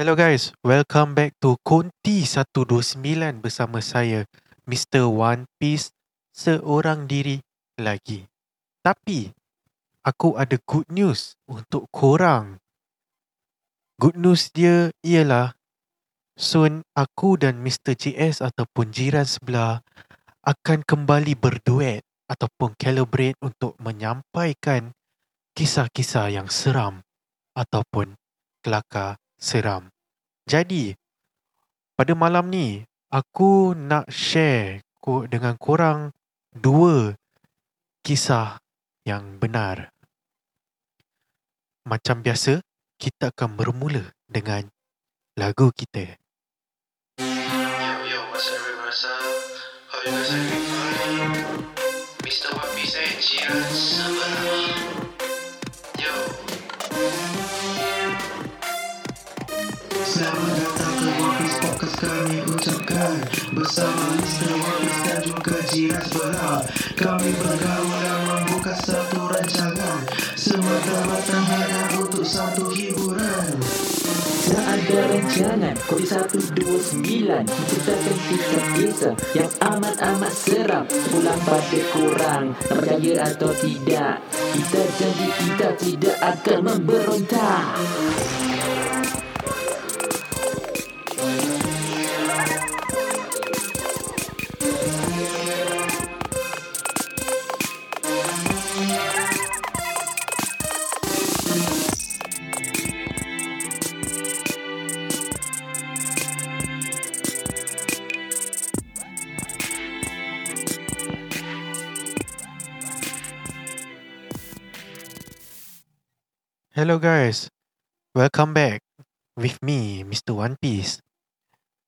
Hello guys, welcome back to Konti 129 bersama saya Mr. One Piece seorang diri lagi. Tapi aku ada good news untuk korang. Good news dia ialah soon aku dan Mr. JS ataupun jiran sebelah akan kembali berduet ataupun collaborate untuk menyampaikan kisah-kisah yang seram ataupun kelakar seram. Jadi, pada malam ni, aku nak share dengan korang dua kisah yang benar. Macam biasa, kita akan bermula dengan lagu kita. Mr. One Piece and sebelah. Selamat datang ke Piece Podcast kami ucapkan Bersama Mr. Piece dan juga jiran sebelah Kami bergaul dan membuka satu rancangan. Semata-mata hanya untuk satu hiburan. Tak ada rancangan Kodi 129 Menceritakan kisah-kisah Yang amat-amat seram. Pulang pada korang Percaya atau tidak. Kita janji kita tidak akan memberontak Hello guys, welcome back with me, Mr. One Piece.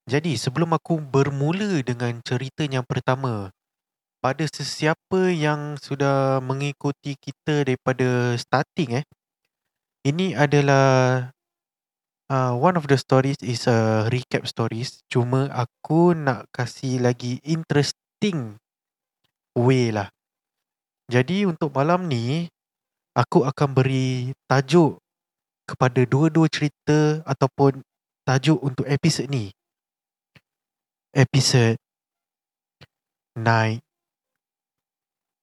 Jadi sebelum aku bermula dengan cerita yang pertama, pada sesiapa yang sudah mengikuti kita daripada starting eh, ini adalah uh, one of the stories is a recap stories. Cuma aku nak kasih lagi interesting way lah. Jadi untuk malam ni, aku akan beri tajuk kepada dua-dua cerita ataupun tajuk untuk episod ni. Episod Night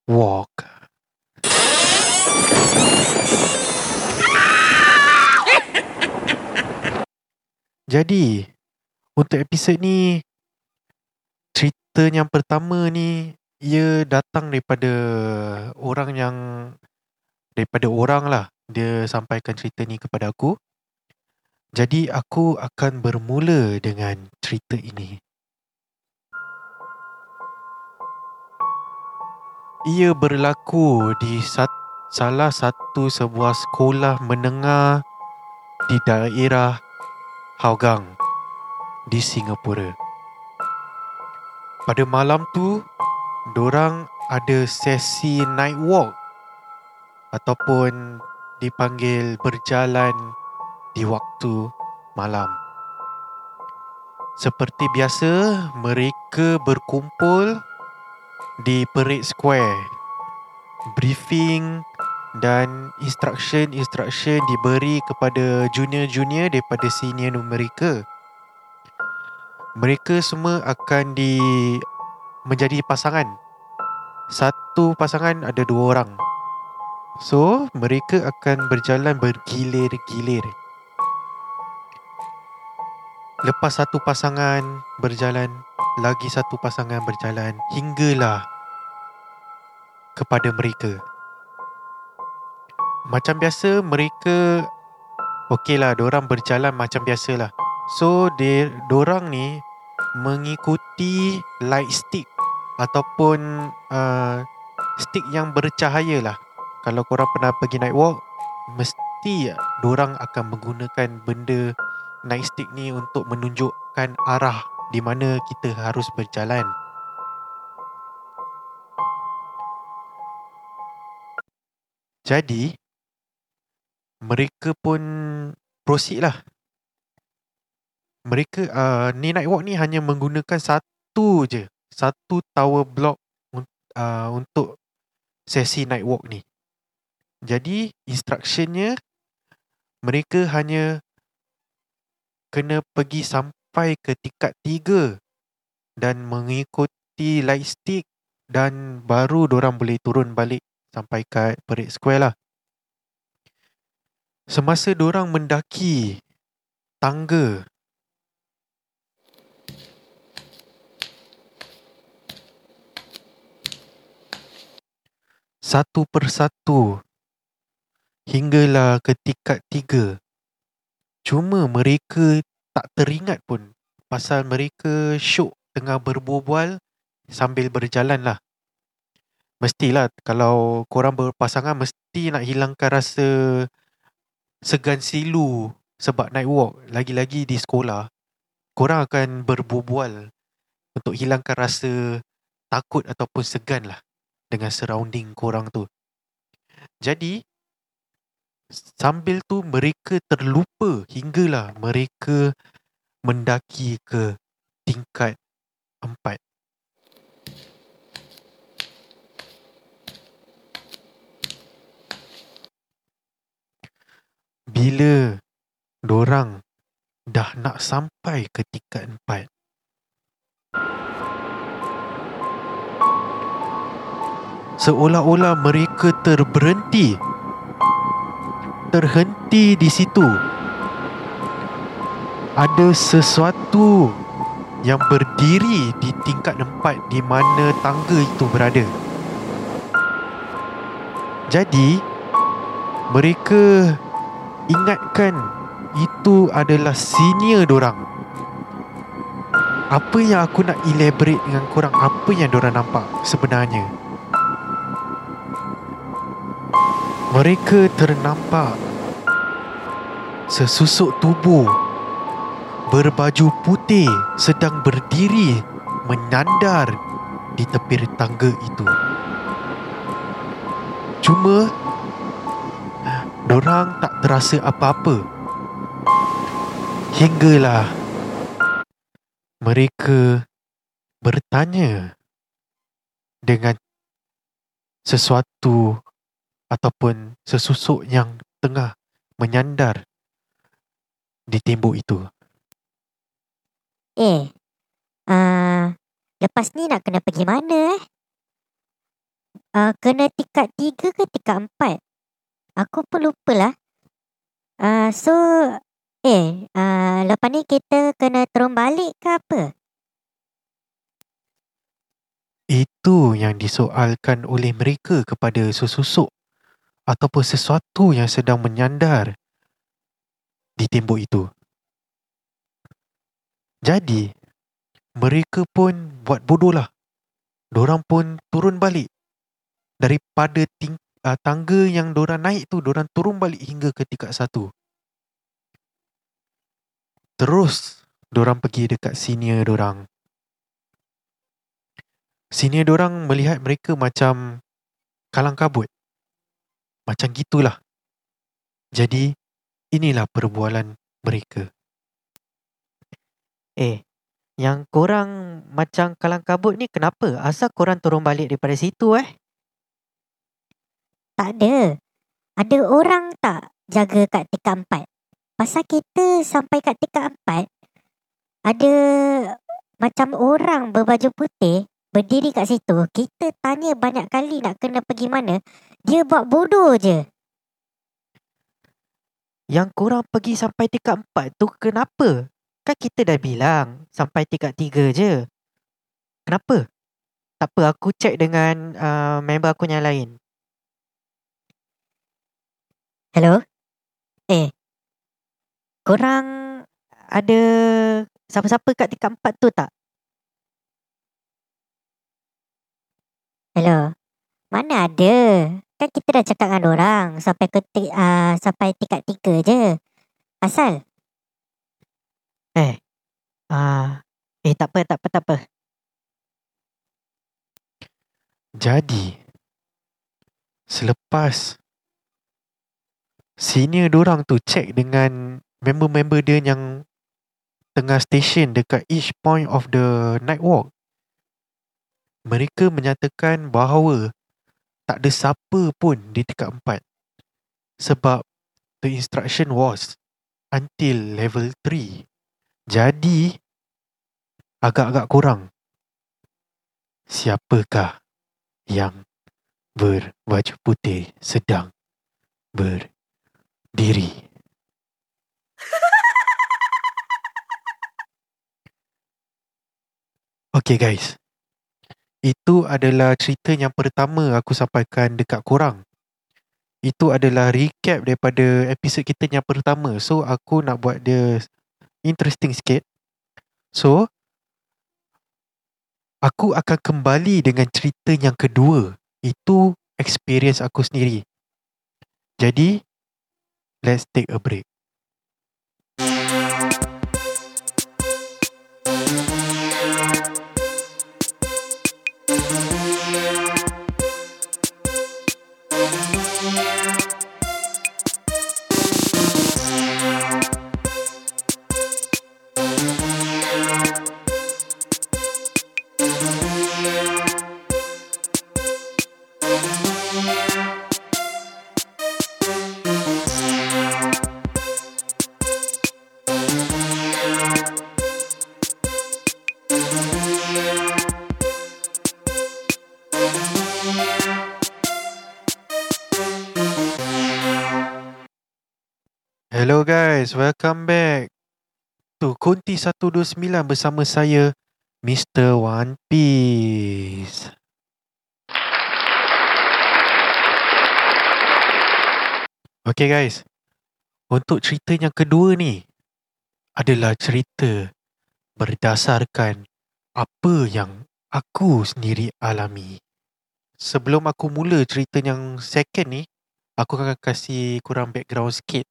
Walk. Jadi, untuk episod ni, cerita yang pertama ni, ia datang daripada orang yang daripada orang lah dia sampaikan cerita ni kepada aku. Jadi aku akan bermula dengan cerita ini. Ia berlaku di sat- salah satu sebuah sekolah menengah di daerah Hougang di Singapura. Pada malam tu, dorang ada sesi night walk ataupun dipanggil berjalan di waktu malam. Seperti biasa, mereka berkumpul di Parade Square. Briefing dan instruction-instruction diberi kepada junior-junior daripada senior mereka. Mereka semua akan di menjadi pasangan. Satu pasangan ada dua orang. So, mereka akan berjalan bergilir-gilir. Lepas satu pasangan berjalan, lagi satu pasangan berjalan hinggalah kepada mereka. Macam biasa mereka okey lah, orang berjalan macam biasa lah. So, dia dorang ni mengikuti light stick ataupun uh, stick yang bercahaya lah. Kalau korang pernah pergi night walk, mesti dorang akan menggunakan benda night stick ni untuk menunjukkan arah di mana kita harus berjalan. Jadi, mereka pun proceed lah. Mereka, uh, ni night walk ni hanya menggunakan satu je. Satu tower block uh, untuk sesi night walk ni. Jadi, instructionnya mereka hanya kena pergi sampai ke tingkat tiga dan mengikuti light stick dan baru orang boleh turun balik sampai kat Parade Square lah. Semasa orang mendaki tangga satu persatu hinggalah ke tingkat tiga. Cuma mereka tak teringat pun pasal mereka syok tengah berbual sambil berjalan lah. Mestilah kalau korang berpasangan mesti nak hilangkan rasa segan silu sebab night walk. Lagi-lagi di sekolah, korang akan berbual untuk hilangkan rasa takut ataupun segan lah dengan surrounding korang tu. Jadi, sambil tu mereka terlupa hinggalah mereka mendaki ke tingkat empat. Bila dorang dah nak sampai ke tingkat empat, seolah-olah mereka terberhenti terhenti di situ. Ada sesuatu yang berdiri di tingkat empat di mana tangga itu berada. Jadi mereka ingatkan itu adalah senior dorang. Apa yang aku nak elaborate dengan korang? Apa yang dorang nampak sebenarnya mereka ternampak sesusuk tubuh berbaju putih sedang berdiri menyandar di tepi tangga itu. Cuma dorang tak terasa apa-apa. Hinggalah mereka bertanya dengan sesuatu ataupun sesusuk yang tengah menyandar di tembok itu. Eh, uh, lepas ni nak kena pergi mana eh? Uh, kena tingkat tiga ke tingkat empat? Aku pun lupa lah. Uh, so, eh, uh, lepas ni kita kena turun balik ke apa? Itu yang disoalkan oleh mereka kepada sesusuk ataupun sesuatu yang sedang menyandar di tembok itu. Jadi, mereka pun buat bodoh lah. Diorang pun turun balik. Daripada ting- uh, tangga yang diorang naik tu, diorang turun balik hingga ke tingkat satu. Terus, diorang pergi dekat senior diorang. Senior diorang melihat mereka macam kalang kabut. Macam gitulah. Jadi, inilah perbualan mereka. Eh, yang korang macam kalang kabut ni kenapa? Asal korang turun balik daripada situ eh? Tak ada. Ada orang tak jaga kat tingkat empat? Pasal kita sampai kat tingkat empat, ada macam orang berbaju putih berdiri kat situ. Kita tanya banyak kali nak kena pergi mana. Dia buat bodoh je. Yang korang pergi sampai tingkat empat tu kenapa? Kan kita dah bilang sampai tingkat tiga je. Kenapa? Tak apa, aku check dengan uh, member aku yang lain. Hello? Eh, korang ada siapa-siapa kat tingkat empat tu tak? Hello? Mana ada? Kan kita dah cakap dengan orang sampai ke uh, sampai tingkat tiga je. Asal? Eh, ah, eh tak apa, tak apa, tak apa. Jadi, selepas senior dorang tu check dengan member-member dia yang tengah station dekat each point of the night walk, mereka menyatakan bahawa tak ada siapa pun di tingkat empat. Sebab the instruction was until level 3 Jadi agak-agak kurang. Siapakah yang berbaju putih sedang berdiri? Okay guys. Itu adalah cerita yang pertama aku sampaikan dekat korang. Itu adalah recap daripada episod kita yang pertama. So aku nak buat dia interesting sikit. So aku akan kembali dengan cerita yang kedua. Itu experience aku sendiri. Jadi let's take a break. Guys, welcome back to Kunti 129 bersama saya Mr. One Piece. Okay guys, untuk cerita yang kedua ni adalah cerita berdasarkan apa yang aku sendiri alami. Sebelum aku mula cerita yang second ni, aku akan kasih kurang background sikit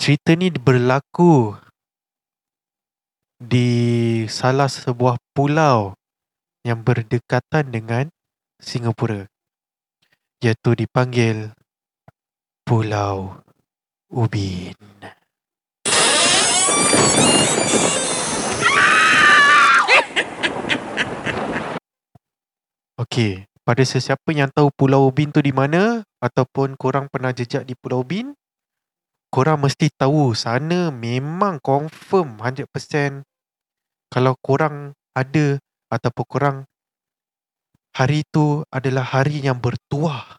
cerita ni berlaku di salah sebuah pulau yang berdekatan dengan Singapura iaitu dipanggil Pulau Ubin. Okey, pada sesiapa yang tahu Pulau Ubin tu di mana ataupun korang pernah jejak di Pulau Ubin, korang mesti tahu sana memang confirm 100% kalau korang ada ataupun korang hari tu adalah hari yang bertuah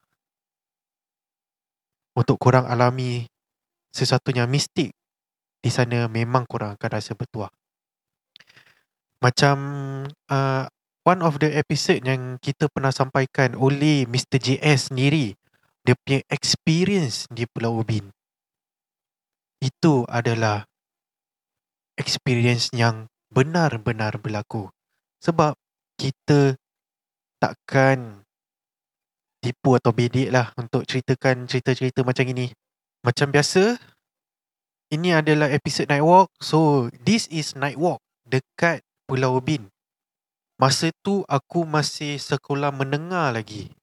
untuk korang alami sesuatu yang mistik di sana memang korang akan rasa bertuah. Macam uh, one of the episode yang kita pernah sampaikan oleh Mr. JS sendiri dia punya experience di Pulau Ubin itu adalah experience yang benar-benar berlaku. Sebab kita takkan tipu atau bedik lah untuk ceritakan cerita-cerita macam ini. Macam biasa, ini adalah episod Night Walk. So, this is Night Walk dekat Pulau Ubin. Masa tu aku masih sekolah menengah lagi.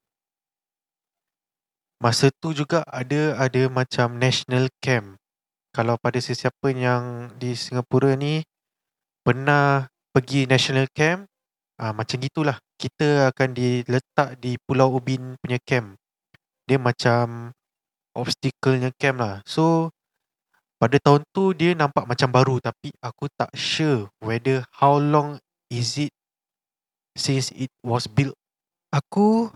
Masa tu juga ada ada macam national camp kalau pada sesiapa yang di Singapura ni pernah pergi national camp, ah, macam gitulah. Kita akan diletak di Pulau Ubin punya camp. Dia macam obstacle-nya camp lah. So, pada tahun tu dia nampak macam baru tapi aku tak sure whether how long is it since it was built. Aku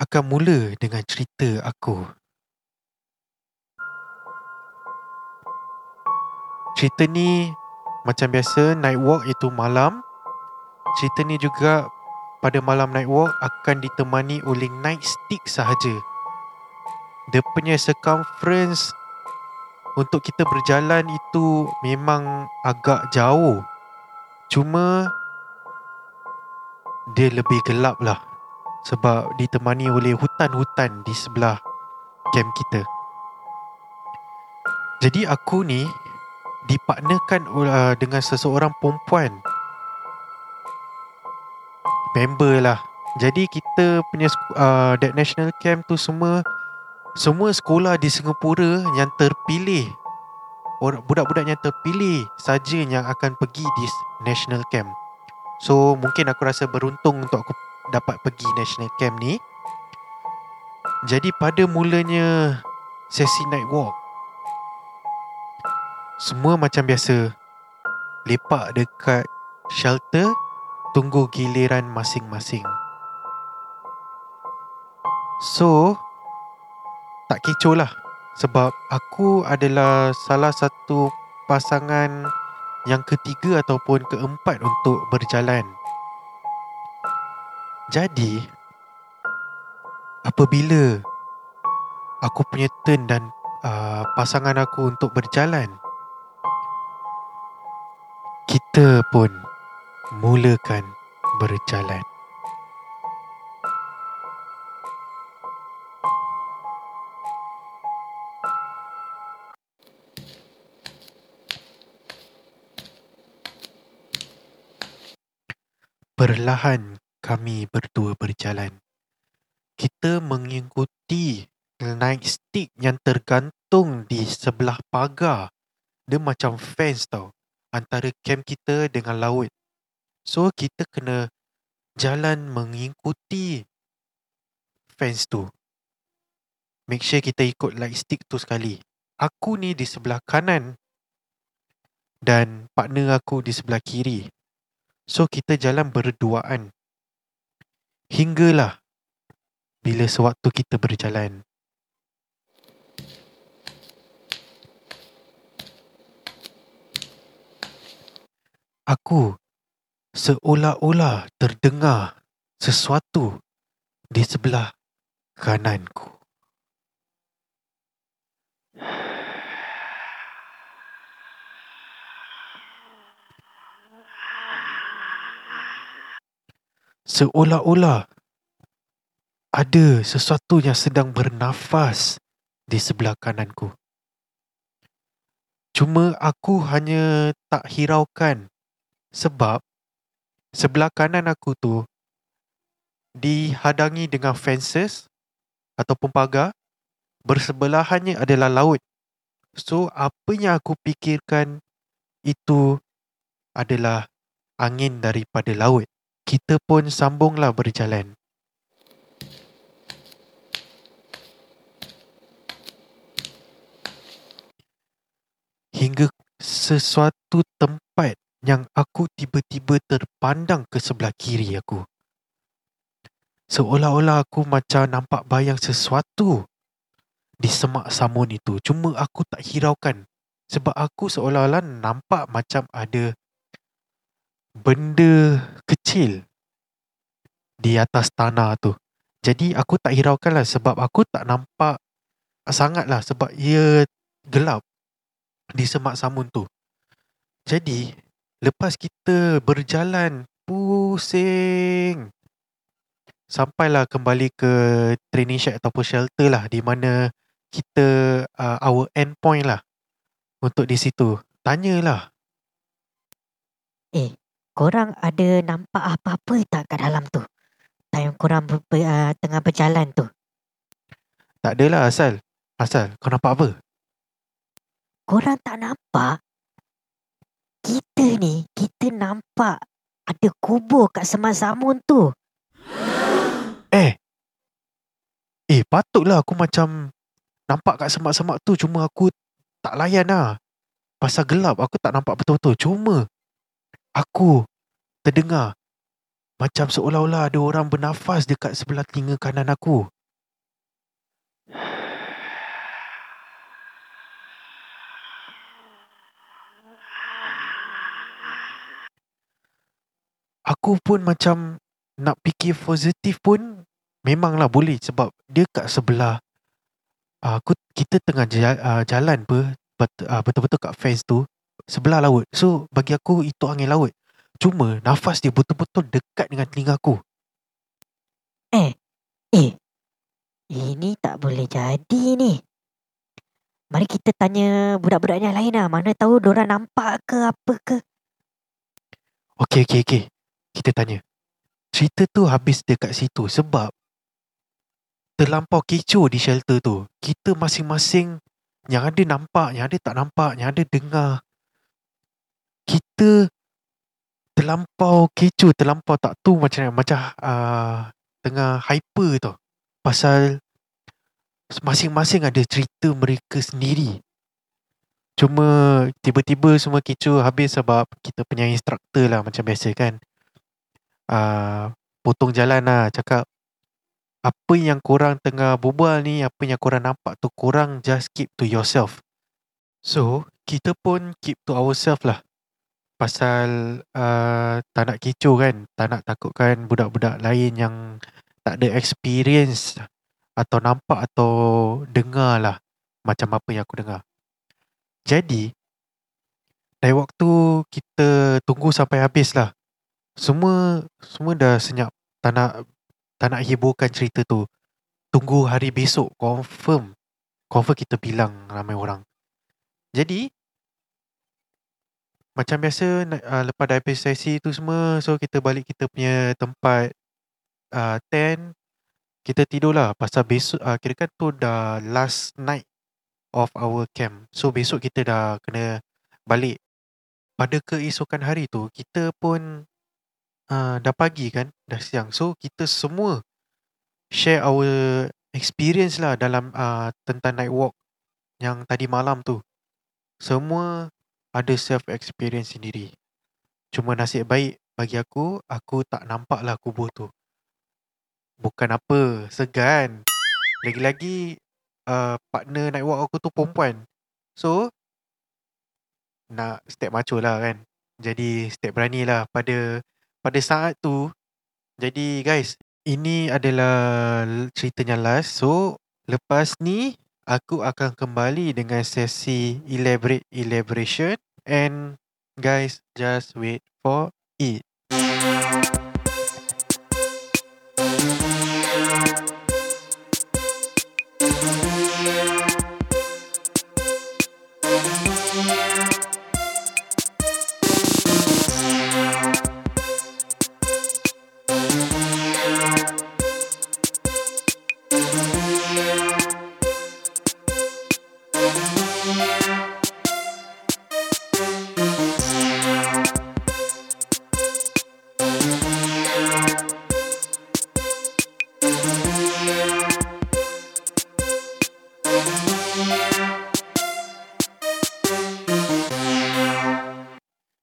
akan mula dengan cerita aku Cerita ni macam biasa night walk itu malam. Cerita ni juga pada malam night walk akan ditemani oleh night stick sahaja. Dia punya circumference untuk kita berjalan itu memang agak jauh. Cuma dia lebih gelap lah sebab ditemani oleh hutan-hutan di sebelah camp kita. Jadi aku ni dipartnerkan uh, dengan seseorang perempuan. Member lah. Jadi kita punya uh, that national camp tu semua semua sekolah di Singapura yang terpilih budak-budak yang terpilih saja yang akan pergi di national camp. So mungkin aku rasa beruntung untuk aku dapat pergi national camp ni. Jadi pada mulanya sesi night walk semua macam biasa lepak dekat shelter tunggu giliran masing-masing. So, tak kecoh lah sebab aku adalah salah satu pasangan yang ketiga ataupun keempat untuk berjalan. Jadi, apabila aku punya turn dan uh, pasangan aku untuk berjalan, kita pun mulakan berjalan. Perlahan kami berdua berjalan. Kita mengikuti naik stick yang tergantung di sebelah pagar. Dia macam fence tau. Antara camp kita dengan laut. So kita kena jalan mengikuti fence tu. Make sure kita ikut light stick tu sekali. Aku ni di sebelah kanan dan partner aku di sebelah kiri. So kita jalan berduaan. Hinggalah bila sewaktu kita berjalan. Aku seolah-olah terdengar sesuatu di sebelah kananku. Seolah-olah ada sesuatu yang sedang bernafas di sebelah kananku. Cuma aku hanya tak hiraukan sebab sebelah kanan aku tu dihadangi dengan fences ataupun pagar bersebelahannya adalah laut. So apa yang aku fikirkan itu adalah angin daripada laut. Kita pun sambunglah berjalan. Hingga sesuatu tempat yang aku tiba-tiba terpandang ke sebelah kiri aku. Seolah-olah aku macam nampak bayang sesuatu di semak samun itu. Cuma aku tak hiraukan. Sebab aku seolah-olah nampak macam ada benda kecil di atas tanah tu. Jadi aku tak hiraukan lah sebab aku tak nampak sangat lah sebab ia gelap di semak samun tu. Jadi lepas kita berjalan pusing sampailah kembali ke training shack ataupun shelter lah di mana kita uh, our end point lah untuk di situ. Tanyalah. Eh, korang ada nampak apa-apa tak kat dalam tu? Time korang ber, ber, uh, tengah berjalan tu. Tak adalah asal. Asal kau nampak apa? Korang tak nampak? Kita ni, kita nampak ada kubur kat semak samun tu. Eh. Eh patutlah aku macam nampak kat semak-semak tu cuma aku tak layan lah. Pasal gelap aku tak nampak betul-betul. Cuma aku terdengar macam seolah-olah ada orang bernafas dekat sebelah telinga kanan aku. Aku pun macam nak fikir positif pun memanglah boleh sebab dia kat sebelah uh, aku kita tengah jalan, uh, jalan bet, uh, betul-betul kat fence tu sebelah laut. So bagi aku itu angin laut. Cuma nafas dia betul-betul dekat dengan telinga aku. Eh, eh. Ini tak boleh jadi ni. Mari kita tanya budak-budak yang lain lah. Mana tahu diorang nampak ke apa ke. Okey, okey, okey. Kita tanya. Cerita tu habis dekat situ sebab terlampau kecoh di shelter tu. Kita masing-masing yang ada nampak, yang ada tak nampak, yang ada dengar. Kita terlampau kecoh, terlampau tak tu macam macam uh, tengah hyper tu. Pasal masing-masing ada cerita mereka sendiri. Cuma tiba-tiba semua kecoh habis sebab kita punya instructor lah macam biasa kan. Uh, potong jalan lah cakap apa yang korang tengah berbual ni, apa yang korang nampak tu korang just keep to yourself. So, kita pun keep to ourselves lah. Pasal uh, tak nak kecoh kan, tak nak takutkan budak-budak lain yang tak ada experience atau nampak atau dengar lah macam apa yang aku dengar. Jadi, dari waktu kita tunggu sampai habis lah. Semua semua dah senyap. Tak nak, tak nak hiburkan cerita tu. Tunggu hari besok. Confirm. Confirm kita bilang ramai orang. Jadi, macam biasa uh, lepas habis sesi tu semua. So, kita balik kita punya tempat uh, tent. Kita tidur lah. Pasal besok, uh, kira kan tu dah last night of our camp. So besok kita dah kena balik. Pada keesokan hari tu kita pun uh, dah pagi kan, dah siang. So kita semua share our experience lah dalam uh, tentang night walk yang tadi malam tu. Semua ada self experience sendiri. Cuma nasib baik bagi aku, aku tak nampak lah kubur tu. Bukan apa, segan. Lagi-lagi uh, partner night walk aku tu perempuan. So, nak step macho lah kan. Jadi step berani lah pada pada saat tu. Jadi guys, ini adalah ceritanya last. So, lepas ni aku akan kembali dengan sesi elaborate elaboration and guys just wait for it.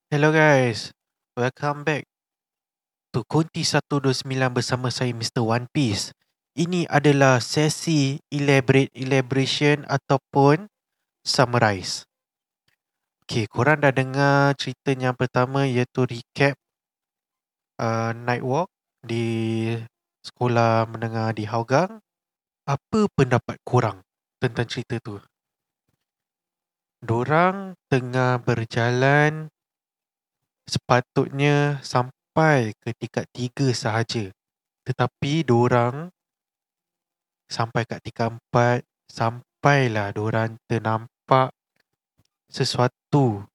Hello guys, welcome back to Kunti 129 bersama saya Mr. One Piece. Ini adalah sesi elaborate elaboration ataupun summarize. Okay, korang dah dengar cerita yang pertama iaitu recap uh, night walk di sekolah menengah di Hougang. Apa pendapat korang tentang cerita tu? Dorang tengah berjalan sepatutnya sampai ke tingkat tiga sahaja. Tetapi orang sampai kat tingkat empat, sampailah orang ternampak sesuatu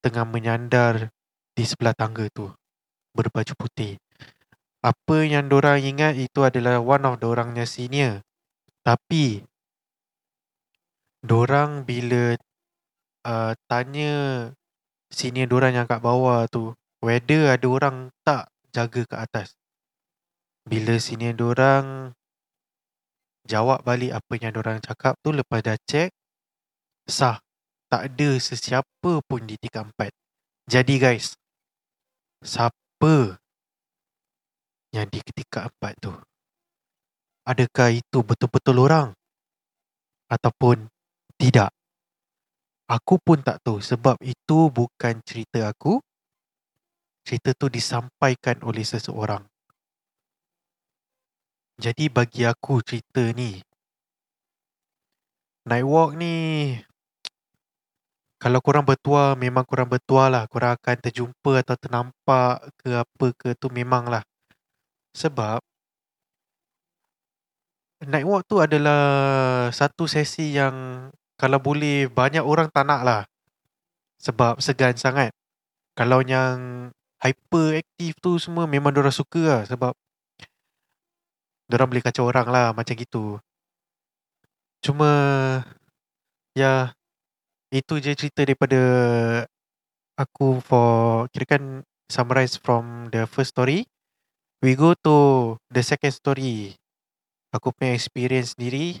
tengah menyandar di sebelah tangga tu berbaju putih. Apa yang orang ingat itu adalah one of orangnya senior. Tapi orang bila uh, tanya senior diorang yang kat bawah tu whether ada orang tak jaga kat atas. Bila senior diorang jawab balik apa yang diorang cakap tu lepas dah check sah tak ada sesiapa pun di tingkat empat. Jadi guys, siapa yang di tingkat empat tu? Adakah itu betul-betul orang? Ataupun tidak? Aku pun tak tahu sebab itu bukan cerita aku. Cerita tu disampaikan oleh seseorang. Jadi bagi aku cerita ni. Night walk ni. Kalau korang bertua memang korang bertua lah. Korang akan terjumpa atau ternampak ke apa ke tu memang lah. Sebab. Night walk tu adalah satu sesi yang kalau boleh banyak orang tak nak lah. Sebab segan sangat. Kalau yang hyper aktif tu semua memang orang suka lah. Sebab orang boleh kacau orang lah macam gitu. Cuma ya itu je cerita daripada aku for kira kan summarize from the first story. We go to the second story. Aku punya experience sendiri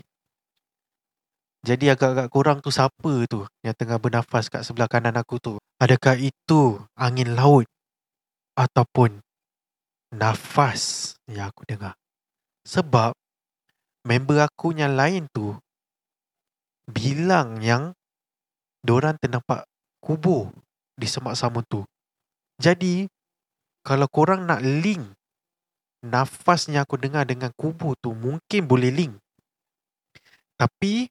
Jadi agak-agak kurang tu siapa tu yang tengah bernafas kat sebelah kanan aku tu? Adakah itu angin laut ataupun nafas yang aku dengar? Sebab member aku yang lain tu bilang yang diorang ternampak kubur di semak samun tu. Jadi kalau korang nak link nafas yang aku dengar dengan kubur tu mungkin boleh link. Tapi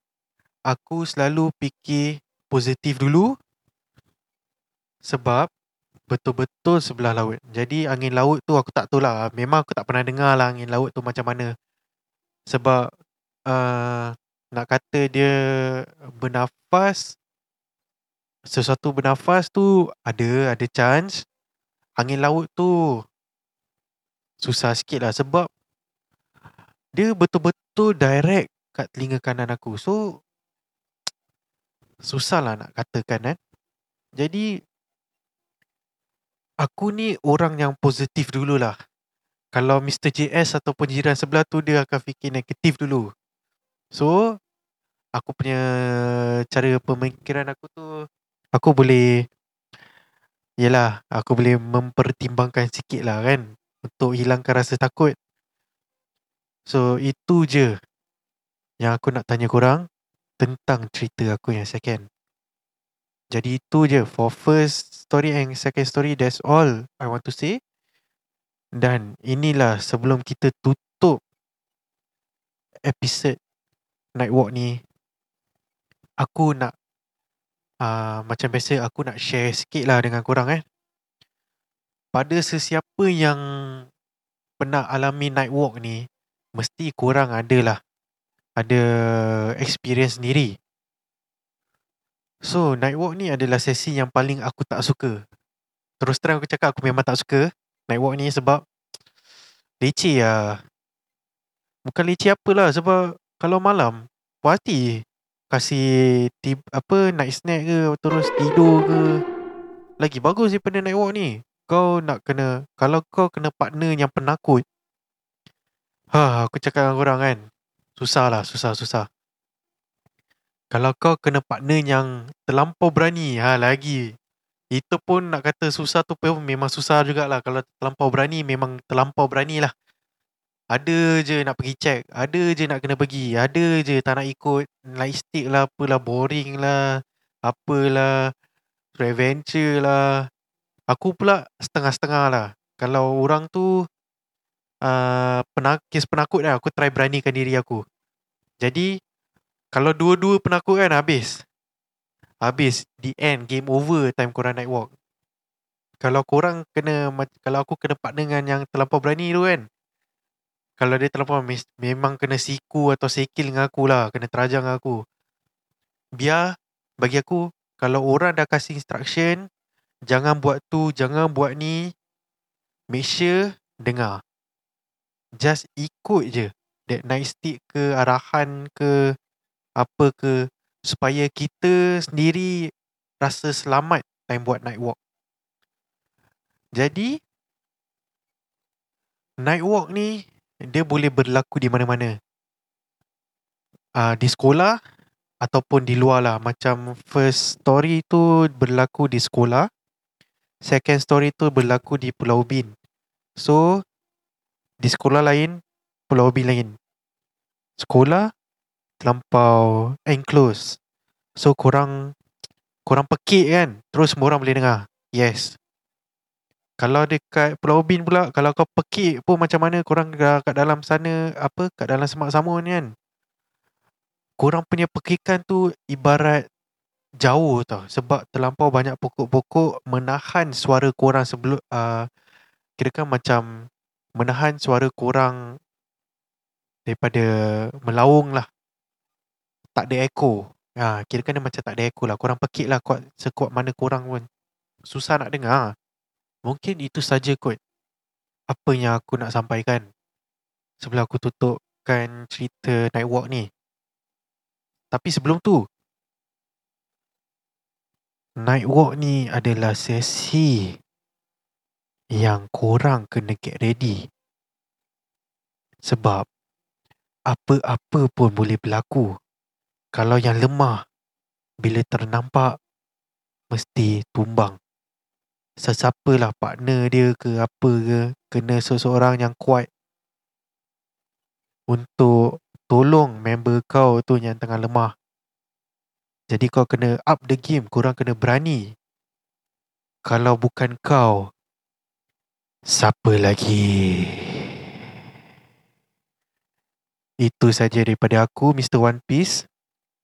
aku selalu fikir positif dulu sebab betul-betul sebelah laut. Jadi angin laut tu aku tak tahu lah. Memang aku tak pernah dengar lah angin laut tu macam mana. Sebab uh, nak kata dia bernafas, sesuatu bernafas tu ada, ada chance. Angin laut tu susah sikit lah sebab dia betul-betul direct kat telinga kanan aku. So, susah lah nak katakan kan. Jadi, aku ni orang yang positif dululah. Kalau Mr. JS ataupun jiran sebelah tu, dia akan fikir negatif dulu. So, aku punya cara pemikiran aku tu, aku boleh, yelah, aku boleh mempertimbangkan sikit lah kan. Untuk hilangkan rasa takut. So, itu je yang aku nak tanya korang tentang cerita aku yang second. Jadi itu je for first story and second story that's all I want to say. Dan inilah sebelum kita tutup episode Night Walk ni aku nak uh, macam biasa aku nak share sikit lah dengan korang eh. Pada sesiapa yang pernah alami night walk ni, mesti korang adalah ada experience sendiri. So, night walk ni adalah sesi yang paling aku tak suka. Terus terang aku cakap aku memang tak suka night walk ni sebab leceh lah. Bukan leceh apalah sebab kalau malam puas hati kasih tip, apa night snack ke terus tidur ke lagi bagus daripada night walk ni. Kau nak kena kalau kau kena partner yang penakut. Ha, aku cakap dengan korang kan. Susah lah, susah, susah. Kalau kau kena partner yang terlampau berani, ha lagi. Itu pun nak kata susah tu pun memang susah jugalah. Kalau terlampau berani, memang terlampau berani lah. Ada je nak pergi check. Ada je nak kena pergi. Ada je tak nak ikut. Light stick lah, apalah, boring lah. Apalah. Adventure lah. Aku pula setengah-setengah lah. Kalau orang tu uh, penak, kes penakut lah. Aku try beranikan diri aku. Jadi, kalau dua-dua penakut kan habis. Habis. The end. Game over time korang night walk. Kalau korang kena, kalau aku kena partner dengan yang terlampau berani tu kan. Kalau dia terlampau memang kena siku atau sekil dengan aku lah. Kena terajang dengan aku. Biar bagi aku, kalau orang dah kasih instruction, jangan buat tu, jangan buat ni. Make sure dengar just ikut je that night stick ke arahan ke apa ke supaya kita sendiri rasa selamat time buat night walk. Jadi night walk ni dia boleh berlaku di mana-mana. Uh, di sekolah ataupun di luar lah. Macam first story tu berlaku di sekolah. Second story tu berlaku di Pulau Ubin. So, di sekolah lain, Pulau Ubin lain. Sekolah terlampau enclosed. So korang korang pekik kan, terus semua orang boleh dengar. Yes. Kalau dekat Pulau Ubin pula, kalau kau pekik pun macam mana korang kat dalam sana, apa, kat dalam semak samun kan. Korang punya pekikan tu ibarat jauh tau. Sebab terlampau banyak pokok-pokok menahan suara korang sebelum, uh, kirakan macam menahan suara korang daripada melaung lah. Tak ada echo. Ha, kira kena macam tak ada echo lah. Korang pekik lah kuat, sekuat mana korang pun. Susah nak dengar. Mungkin itu saja kot. Apa yang aku nak sampaikan. Sebelum aku tutupkan cerita night walk ni. Tapi sebelum tu. Night walk ni adalah sesi yang korang kena get ready. Sebab apa-apa pun boleh berlaku Kalau yang lemah, bila ternampak, mesti tumbang. Sesiapalah partner dia ke apa ke, kena seseorang yang kuat untuk tolong member kau tu yang tengah lemah. Jadi kau kena up the game, korang kena berani. Kalau bukan kau, siapa lagi? Itu saja daripada aku, Mr. One Piece.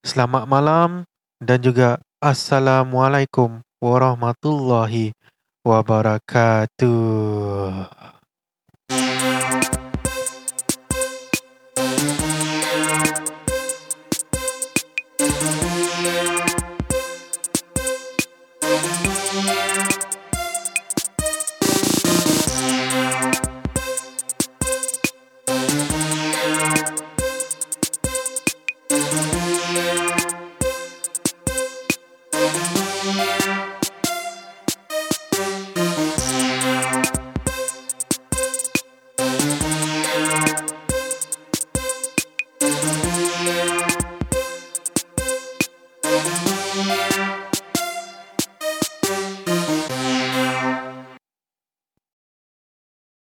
Selamat malam dan juga Assalamualaikum warahmatullahi wabarakatuh.